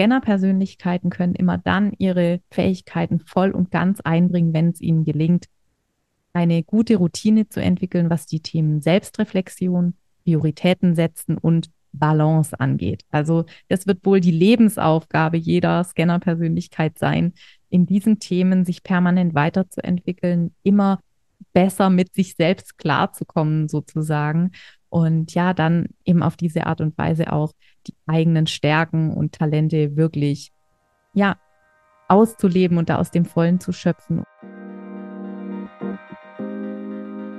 Scanner-Persönlichkeiten können immer dann ihre Fähigkeiten voll und ganz einbringen, wenn es ihnen gelingt, eine gute Routine zu entwickeln, was die Themen Selbstreflexion, Prioritäten setzen und Balance angeht. Also das wird wohl die Lebensaufgabe jeder Scanner-Persönlichkeit sein, in diesen Themen sich permanent weiterzuentwickeln, immer besser mit sich selbst klarzukommen sozusagen und ja, dann eben auf diese Art und Weise auch die eigenen Stärken und Talente wirklich ja auszuleben und da aus dem Vollen zu schöpfen.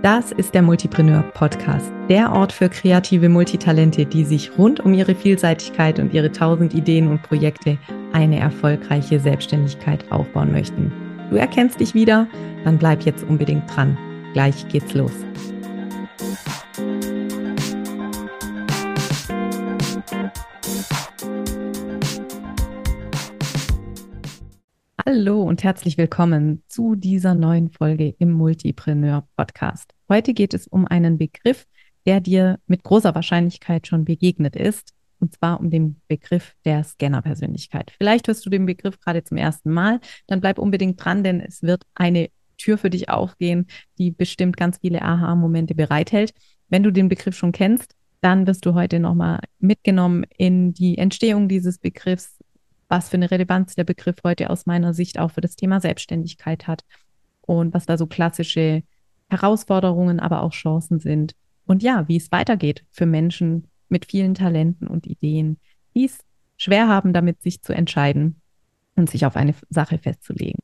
Das ist der Multipreneur Podcast, der Ort für kreative Multitalente, die sich rund um ihre Vielseitigkeit und ihre tausend Ideen und Projekte eine erfolgreiche Selbstständigkeit aufbauen möchten. Du erkennst dich wieder? Dann bleib jetzt unbedingt dran. Gleich geht's los. Hallo und herzlich willkommen zu dieser neuen Folge im Multipreneur Podcast. Heute geht es um einen Begriff, der dir mit großer Wahrscheinlichkeit schon begegnet ist, und zwar um den Begriff der Scanner-Persönlichkeit. Vielleicht hörst du den Begriff gerade zum ersten Mal, dann bleib unbedingt dran, denn es wird eine Tür für dich aufgehen, die bestimmt ganz viele Aha-Momente bereithält. Wenn du den Begriff schon kennst, dann wirst du heute nochmal mitgenommen in die Entstehung dieses Begriffs, was für eine Relevanz der Begriff heute aus meiner Sicht auch für das Thema Selbstständigkeit hat und was da so klassische Herausforderungen, aber auch Chancen sind. Und ja, wie es weitergeht für Menschen mit vielen Talenten und Ideen, die es schwer haben, damit sich zu entscheiden und sich auf eine Sache festzulegen.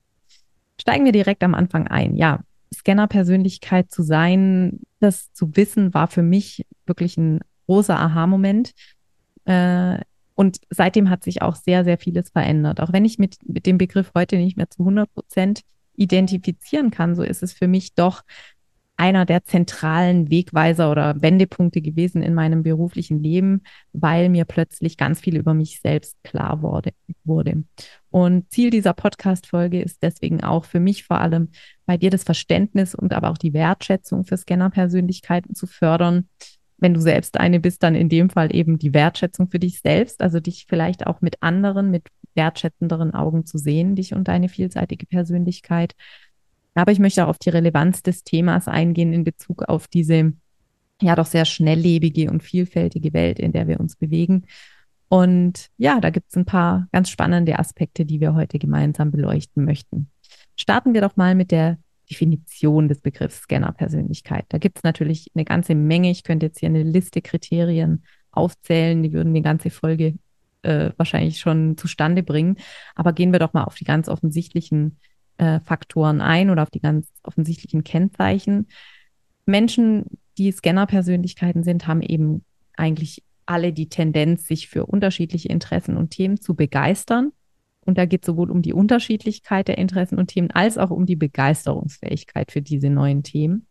Steigen wir direkt am Anfang ein. Ja, Scanner-Persönlichkeit zu sein, das zu wissen, war für mich wirklich ein großer Aha-Moment. Äh, und seitdem hat sich auch sehr, sehr vieles verändert. Auch wenn ich mit, mit dem Begriff heute nicht mehr zu 100 Prozent identifizieren kann, so ist es für mich doch einer der zentralen Wegweiser oder Wendepunkte gewesen in meinem beruflichen Leben, weil mir plötzlich ganz viel über mich selbst klar wurde. wurde. Und Ziel dieser Podcast-Folge ist deswegen auch für mich vor allem, bei dir das Verständnis und aber auch die Wertschätzung für Scanner-Persönlichkeiten zu fördern, wenn du selbst eine bist, dann in dem Fall eben die Wertschätzung für dich selbst, also dich vielleicht auch mit anderen, mit wertschätzenderen Augen zu sehen, dich und deine vielseitige Persönlichkeit. Aber ich möchte auch auf die Relevanz des Themas eingehen in Bezug auf diese ja doch sehr schnelllebige und vielfältige Welt, in der wir uns bewegen. Und ja, da gibt es ein paar ganz spannende Aspekte, die wir heute gemeinsam beleuchten möchten. Starten wir doch mal mit der Definition des Begriffs Scanner-Persönlichkeit. Da gibt es natürlich eine ganze Menge. Ich könnte jetzt hier eine Liste Kriterien aufzählen, die würden die ganze Folge äh, wahrscheinlich schon zustande bringen. Aber gehen wir doch mal auf die ganz offensichtlichen äh, Faktoren ein oder auf die ganz offensichtlichen Kennzeichen. Menschen, die Scanner-Persönlichkeiten sind, haben eben eigentlich alle die Tendenz, sich für unterschiedliche Interessen und Themen zu begeistern und da geht es sowohl um die Unterschiedlichkeit der Interessen und Themen als auch um die Begeisterungsfähigkeit für diese neuen Themen.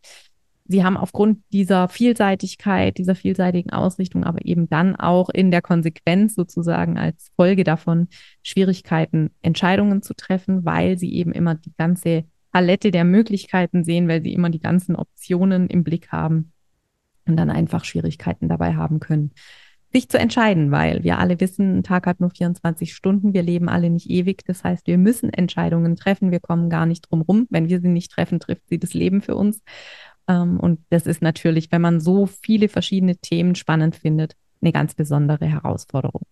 Sie haben aufgrund dieser Vielseitigkeit, dieser vielseitigen Ausrichtung, aber eben dann auch in der Konsequenz sozusagen als Folge davon Schwierigkeiten, Entscheidungen zu treffen, weil sie eben immer die ganze Palette der Möglichkeiten sehen, weil sie immer die ganzen Optionen im Blick haben und dann einfach Schwierigkeiten dabei haben können, sich zu entscheiden, weil wir alle wissen, ein Tag hat nur 24 Stunden, wir leben alle nicht ewig. Das heißt, wir müssen Entscheidungen treffen, wir kommen gar nicht drum rum. Wenn wir sie nicht treffen, trifft sie das Leben für uns. Ähm, und das ist natürlich, wenn man so viele verschiedene Themen spannend findet, eine ganz besondere Herausforderung.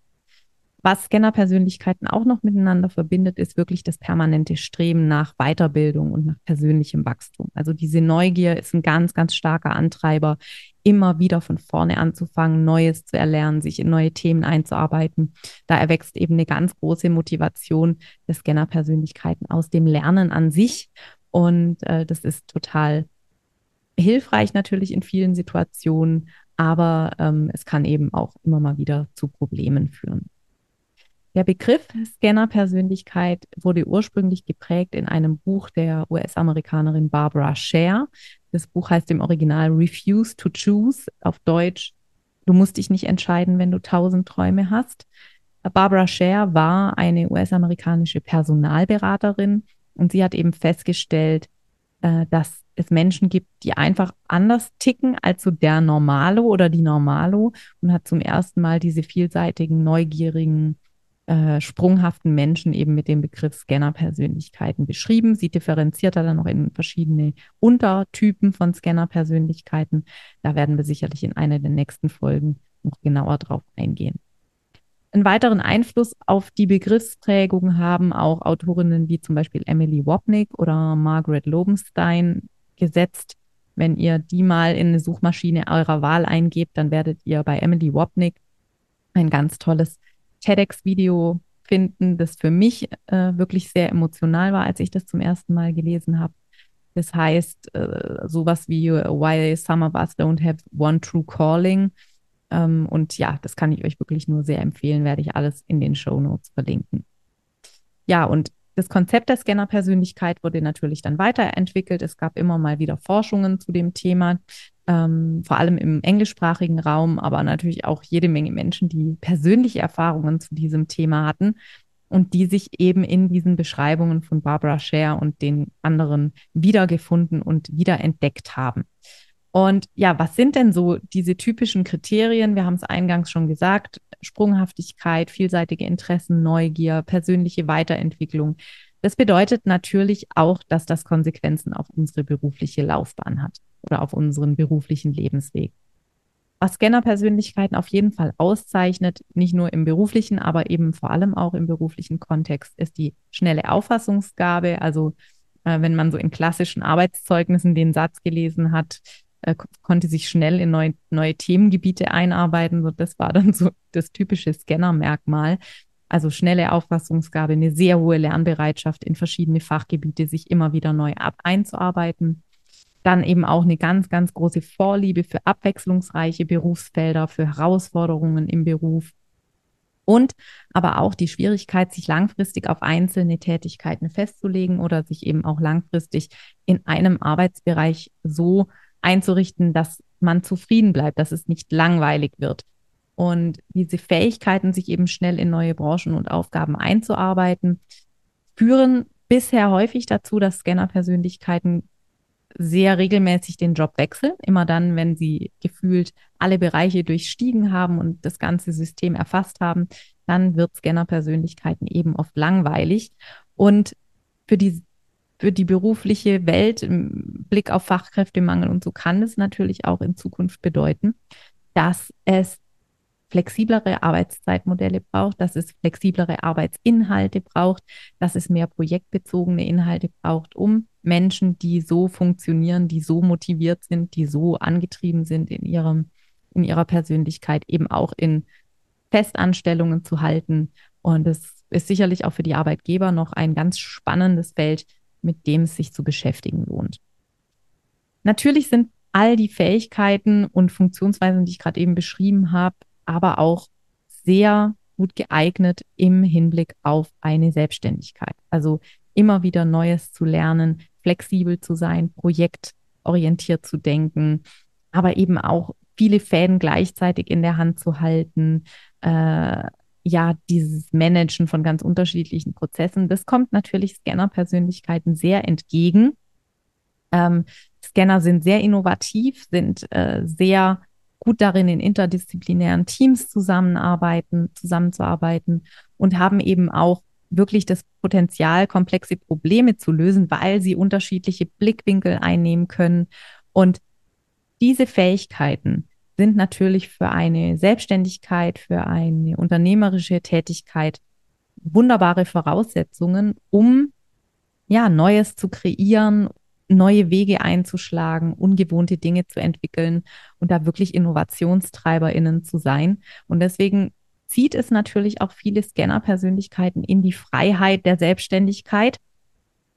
Was Scanner-Persönlichkeiten auch noch miteinander verbindet, ist wirklich das permanente Streben nach Weiterbildung und nach persönlichem Wachstum. Also diese Neugier ist ein ganz, ganz starker Antreiber, immer wieder von vorne anzufangen, Neues zu erlernen, sich in neue Themen einzuarbeiten. Da erwächst eben eine ganz große Motivation der Scanner-Persönlichkeiten aus dem Lernen an sich. Und äh, das ist total hilfreich natürlich in vielen Situationen, aber ähm, es kann eben auch immer mal wieder zu Problemen führen. Der Begriff Scanner-Persönlichkeit wurde ursprünglich geprägt in einem Buch der US-Amerikanerin Barbara Scher. Das Buch heißt im Original Refuse to Choose, auf Deutsch, du musst dich nicht entscheiden, wenn du tausend Träume hast. Barbara Scher war eine US-amerikanische Personalberaterin und sie hat eben festgestellt, äh, dass es Menschen gibt, die einfach anders ticken als so der Normalo oder die Normalo und hat zum ersten Mal diese vielseitigen, neugierigen, äh, sprunghaften Menschen eben mit dem Begriff Scanner-Persönlichkeiten beschrieben. Sie differenziert dann noch in verschiedene Untertypen von Scanner-Persönlichkeiten. Da werden wir sicherlich in einer der nächsten Folgen noch genauer drauf eingehen. Einen weiteren Einfluss auf die Begriffsprägung haben auch Autorinnen wie zum Beispiel Emily Wapnick oder Margaret Lobenstein gesetzt. Wenn ihr die mal in eine Suchmaschine eurer Wahl eingebt, dann werdet ihr bei Emily Wapnick ein ganz tolles TEDx-Video finden, das für mich äh, wirklich sehr emotional war, als ich das zum ersten Mal gelesen habe. Das heißt, äh, sowas wie Why Some of Us Don't Have One True Calling ähm, und ja, das kann ich euch wirklich nur sehr empfehlen, werde ich alles in den Show Notes verlinken. Ja, und das Konzept der Scanner-Persönlichkeit wurde natürlich dann weiterentwickelt. Es gab immer mal wieder Forschungen zu dem Thema, ähm, vor allem im englischsprachigen Raum, aber natürlich auch jede Menge Menschen, die persönliche Erfahrungen zu diesem Thema hatten und die sich eben in diesen Beschreibungen von Barbara Scher und den anderen wiedergefunden und wiederentdeckt haben. Und ja, was sind denn so diese typischen Kriterien? Wir haben es eingangs schon gesagt, Sprunghaftigkeit, vielseitige Interessen, Neugier, persönliche Weiterentwicklung. Das bedeutet natürlich auch, dass das Konsequenzen auf unsere berufliche Laufbahn hat oder auf unseren beruflichen Lebensweg. Was Scanner-Persönlichkeiten auf jeden Fall auszeichnet, nicht nur im beruflichen, aber eben vor allem auch im beruflichen Kontext, ist die schnelle Auffassungsgabe. Also äh, wenn man so in klassischen Arbeitszeugnissen den Satz gelesen hat, äh, konnte sich schnell in neue, neue Themengebiete einarbeiten. So, das war dann so das typische Scanner-Merkmal. Also schnelle Auffassungsgabe, eine sehr hohe Lernbereitschaft in verschiedene Fachgebiete, sich immer wieder neu ab einzuarbeiten. Dann eben auch eine ganz, ganz große Vorliebe für abwechslungsreiche Berufsfelder, für Herausforderungen im Beruf. Und aber auch die Schwierigkeit, sich langfristig auf einzelne Tätigkeiten festzulegen oder sich eben auch langfristig in einem Arbeitsbereich so einzurichten, dass man zufrieden bleibt, dass es nicht langweilig wird. Und diese Fähigkeiten, sich eben schnell in neue Branchen und Aufgaben einzuarbeiten, führen bisher häufig dazu, dass Scanner-Persönlichkeiten sehr regelmäßig den Job wechseln. Immer dann, wenn sie gefühlt alle Bereiche durchstiegen haben und das ganze System erfasst haben, dann wird Scanner-Persönlichkeiten eben oft langweilig. Und für die für die berufliche Welt im Blick auf Fachkräftemangel und so kann es natürlich auch in Zukunft bedeuten, dass es flexiblere Arbeitszeitmodelle braucht, dass es flexiblere Arbeitsinhalte braucht, dass es mehr projektbezogene Inhalte braucht, um Menschen, die so funktionieren, die so motiviert sind, die so angetrieben sind in ihrem, in ihrer Persönlichkeit eben auch in Festanstellungen zu halten. Und es ist sicherlich auch für die Arbeitgeber noch ein ganz spannendes Feld, mit dem es sich zu beschäftigen lohnt. Natürlich sind all die Fähigkeiten und Funktionsweisen, die ich gerade eben beschrieben habe, aber auch sehr gut geeignet im Hinblick auf eine Selbstständigkeit. Also immer wieder Neues zu lernen, flexibel zu sein, projektorientiert zu denken, aber eben auch viele Fäden gleichzeitig in der Hand zu halten, äh, ja, dieses Managen von ganz unterschiedlichen Prozessen, das kommt natürlich Scanner-Persönlichkeiten sehr entgegen. Ähm, Scanner sind sehr innovativ, sind äh, sehr gut darin, in interdisziplinären Teams zusammenarbeiten, zusammenzuarbeiten und haben eben auch wirklich das Potenzial, komplexe Probleme zu lösen, weil sie unterschiedliche Blickwinkel einnehmen können. Und diese Fähigkeiten, sind natürlich für eine Selbstständigkeit, für eine unternehmerische Tätigkeit wunderbare Voraussetzungen, um ja Neues zu kreieren, neue Wege einzuschlagen, ungewohnte Dinge zu entwickeln und da wirklich InnovationstreiberInnen zu sein. Und deswegen zieht es natürlich auch viele Scanner-Persönlichkeiten in die Freiheit der Selbstständigkeit,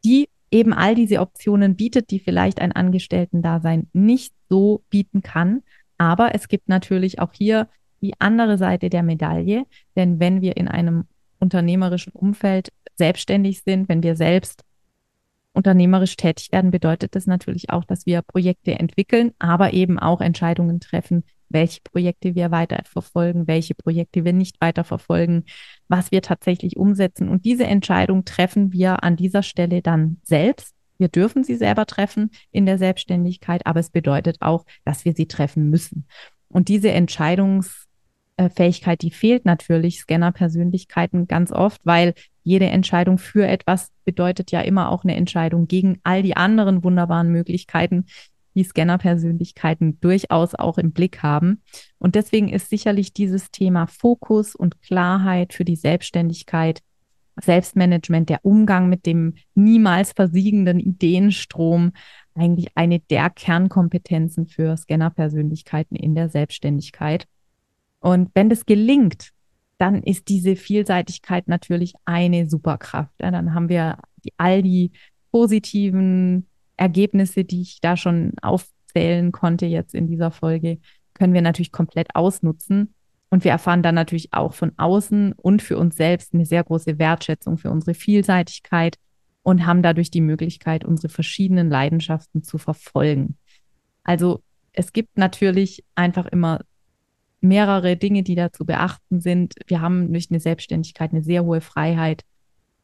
die eben all diese Optionen bietet, die vielleicht ein Angestellten-Dasein nicht so bieten kann. Aber es gibt natürlich auch hier die andere Seite der Medaille, denn wenn wir in einem unternehmerischen Umfeld selbstständig sind, wenn wir selbst unternehmerisch tätig werden, bedeutet das natürlich auch, dass wir Projekte entwickeln, aber eben auch Entscheidungen treffen, welche Projekte wir weiterverfolgen, welche Projekte wir nicht weiterverfolgen, was wir tatsächlich umsetzen. Und diese Entscheidung treffen wir an dieser Stelle dann selbst wir dürfen sie selber treffen in der Selbstständigkeit, aber es bedeutet auch, dass wir sie treffen müssen. Und diese Entscheidungs, äh, Fähigkeit, die fehlt natürlich Scanner-Persönlichkeiten ganz oft, weil jede Entscheidung für etwas bedeutet ja immer auch eine Entscheidung gegen all die anderen wunderbaren Möglichkeiten, die Scanner-Persönlichkeiten durchaus auch im Blick haben. Und deswegen ist sicherlich dieses Thema Fokus und Klarheit für die Selbstständigkeit, Selbstmanagement, der Umgang mit dem niemals versiegenden Ideenstrom eigentlich eine der Kernkompetenzen für Scanner-Persönlichkeiten in der Selbstständigkeit. Und wenn das gelingt, dann ist diese Vielseitigkeit natürlich eine Superkraft. Ja, dann haben wir die, all die positiven Ergebnisse, die ich da schon aufzählen konnte jetzt in dieser Folge, können wir natürlich komplett ausnutzen. Und wir erfahren dann natürlich auch von außen und für uns selbst eine sehr große Wertschätzung für unsere Vielseitigkeit und haben dadurch die Möglichkeit, unsere verschiedenen Leidenschaften zu verfolgen. Also es gibt natürlich einfach immer mehrere Dinge, die da zu beachten sind. Wir haben durch eine Selbstständigkeit eine sehr hohe Freiheit,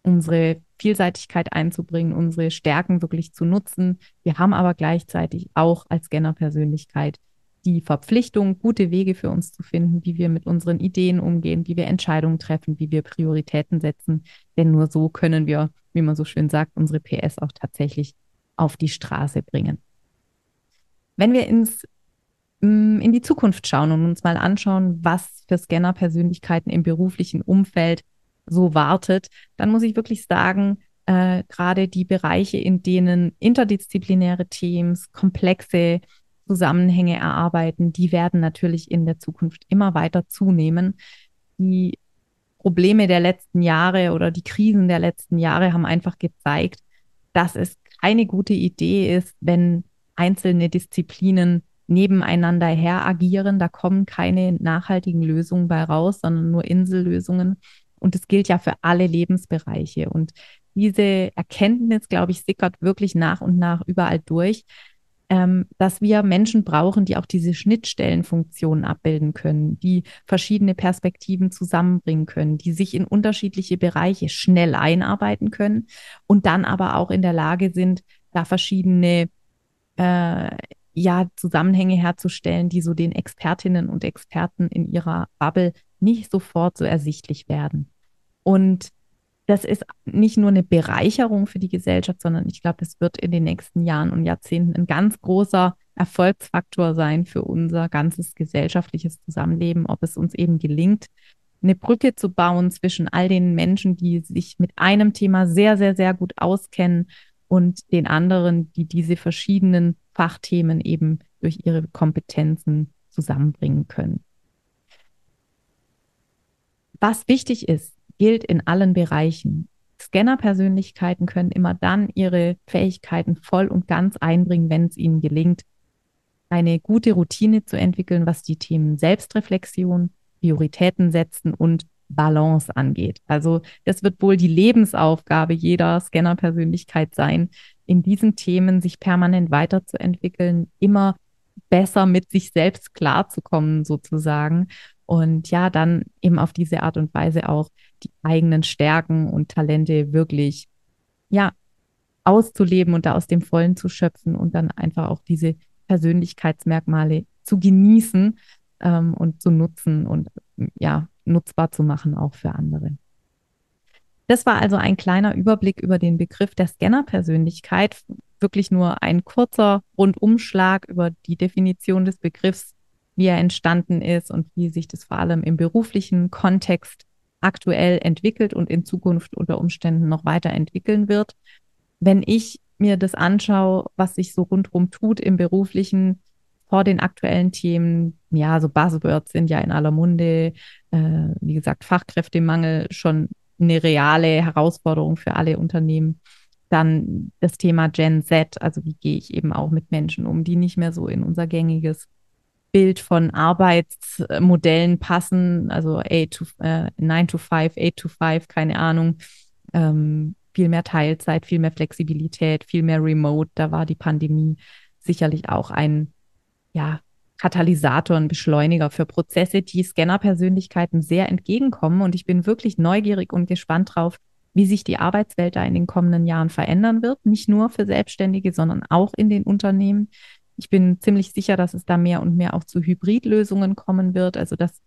unsere Vielseitigkeit einzubringen, unsere Stärken wirklich zu nutzen. Wir haben aber gleichzeitig auch als Scanner-Persönlichkeit die Verpflichtung, gute Wege für uns zu finden, wie wir mit unseren Ideen umgehen, wie wir Entscheidungen treffen, wie wir Prioritäten setzen. Denn nur so können wir, wie man so schön sagt, unsere PS auch tatsächlich auf die Straße bringen. Wenn wir ins in die Zukunft schauen und uns mal anschauen, was für Scanner-Persönlichkeiten im beruflichen Umfeld so wartet, dann muss ich wirklich sagen, äh, gerade die Bereiche, in denen interdisziplinäre Teams komplexe Zusammenhänge erarbeiten, die werden natürlich in der Zukunft immer weiter zunehmen. Die Probleme der letzten Jahre oder die Krisen der letzten Jahre haben einfach gezeigt, dass es keine gute Idee ist, wenn einzelne Disziplinen nebeneinander her agieren. Da kommen keine nachhaltigen Lösungen bei raus, sondern nur Insellösungen. Und das gilt ja für alle Lebensbereiche. Und diese Erkenntnis, glaube ich, sickert wirklich nach und nach überall durch, ähm, dass wir Menschen brauchen, die auch diese Schnittstellenfunktionen abbilden können, die verschiedene Perspektiven zusammenbringen können, die sich in unterschiedliche Bereiche schnell einarbeiten können und dann aber auch in der Lage sind, da verschiedene äh, ja, Zusammenhänge herzustellen, die so den Expertinnen und Experten in ihrer Bubble nicht sofort so ersichtlich werden. Und das ist nicht nur eine Bereicherung für die Gesellschaft, sondern ich glaube, es wird in den nächsten Jahren und Jahrzehnten ein ganz großer Erfolgsfaktor sein für unser ganzes gesellschaftliches Zusammenleben, ob es uns eben gelingt, eine Brücke zu bauen zwischen all den Menschen, die sich mit einem Thema sehr, sehr, sehr gut auskennen und den anderen, die diese verschiedenen Fachthemen eben durch ihre Kompetenzen zusammenbringen können. Was wichtig ist, gilt in allen Bereichen. Scanner-Persönlichkeiten können immer dann ihre Fähigkeiten voll und ganz einbringen, wenn es ihnen gelingt, eine gute Routine zu entwickeln, was die Themen Selbstreflexion, Prioritäten setzen und Balance angeht. Also das wird wohl die Lebensaufgabe jeder Scanner-Persönlichkeit sein, in diesen Themen sich permanent weiterzuentwickeln, immer besser mit sich selbst klarzukommen sozusagen und ja, dann eben auf diese Art und Weise auch die eigenen Stärken und Talente wirklich ja auszuleben und da aus dem Vollen zu schöpfen und dann einfach auch diese Persönlichkeitsmerkmale zu genießen ähm, und zu nutzen und ja nutzbar zu machen auch für andere. Das war also ein kleiner Überblick über den Begriff der Scanner-Persönlichkeit. Wirklich nur ein kurzer Rundumschlag über die Definition des Begriffs, wie er entstanden ist und wie sich das vor allem im beruflichen Kontext aktuell entwickelt und in Zukunft unter Umständen noch weiterentwickeln wird. Wenn ich mir das anschaue, was sich so rundherum tut im beruflichen vor den aktuellen Themen, ja, so Buzzwords sind ja in aller Munde, äh, wie gesagt, Fachkräftemangel schon eine reale Herausforderung für alle Unternehmen. Dann das Thema Gen Z, also wie gehe ich eben auch mit Menschen um, die nicht mehr so in unser gängiges Bild von Arbeitsmodellen passen, also 8 to, äh, 9 to 5, 8 to 5, keine Ahnung. Ähm, viel mehr Teilzeit, viel mehr Flexibilität, viel mehr Remote. Da war die Pandemie sicherlich auch ein ja, Katalysator, ein Beschleuniger für Prozesse, die Scanner-Persönlichkeiten sehr entgegenkommen. Und ich bin wirklich neugierig und gespannt drauf, wie sich die Arbeitswelt da in den kommenden Jahren verändern wird. Nicht nur für Selbstständige, sondern auch in den Unternehmen. Ich bin ziemlich sicher, dass es da mehr und mehr auch zu Hybridlösungen kommen wird. Also dass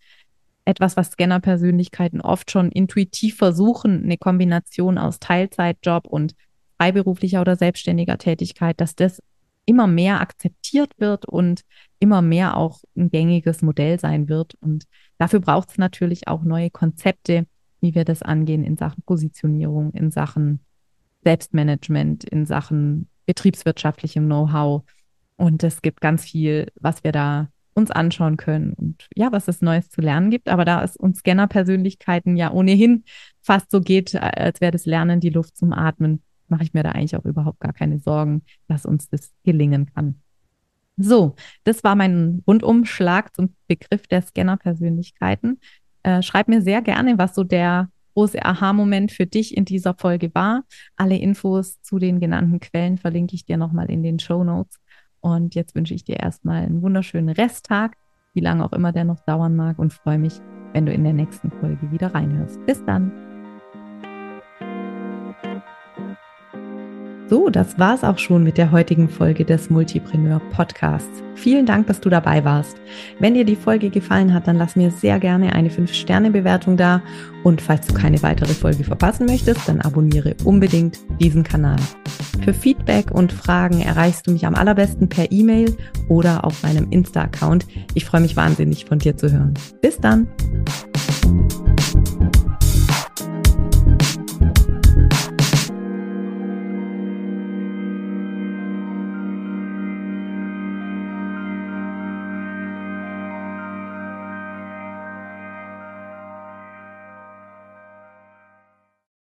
etwas, was Scanner-Persönlichkeiten oft schon intuitiv versuchen, eine Kombination aus Teilzeitjob und freiberuflicher oder selbstständiger Tätigkeit, dass das immer mehr akzeptiert wird und immer mehr auch ein gängiges Modell sein wird. Und dafür braucht es natürlich auch neue Konzepte, wie wir das angehen in Sachen Positionierung, in Sachen Selbstmanagement, in Sachen betriebswirtschaftlichem Know-how. Und es gibt ganz viel, was wir da uns anschauen können und ja, was es Neues zu lernen gibt. Aber da es uns Scanner-Persönlichkeiten ja ohnehin fast so geht, als wäre das Lernen die Luft zum Atmen, mache ich mir da eigentlich auch überhaupt gar keine Sorgen, dass uns das gelingen kann. So, das war mein Rundumschlag zum Begriff der Scanner-Persönlichkeiten. Äh, schreib mir sehr gerne, was so der große Aha-Moment für dich in dieser Folge war. Alle Infos zu den genannten Quellen verlinke ich dir nochmal in den Show Notes. Und jetzt wünsche ich dir erstmal einen wunderschönen Resttag, wie lange auch immer der noch dauern mag, und freue mich, wenn du in der nächsten Folge wieder reinhörst. Bis dann. So, das war's auch schon mit der heutigen Folge des Multipreneur Podcasts. Vielen Dank, dass du dabei warst. Wenn dir die Folge gefallen hat, dann lass mir sehr gerne eine 5-Sterne-Bewertung da. Und falls du keine weitere Folge verpassen möchtest, dann abonniere unbedingt diesen Kanal. Für Feedback und Fragen erreichst du mich am allerbesten per E-Mail oder auf meinem Insta-Account. Ich freue mich wahnsinnig von dir zu hören. Bis dann!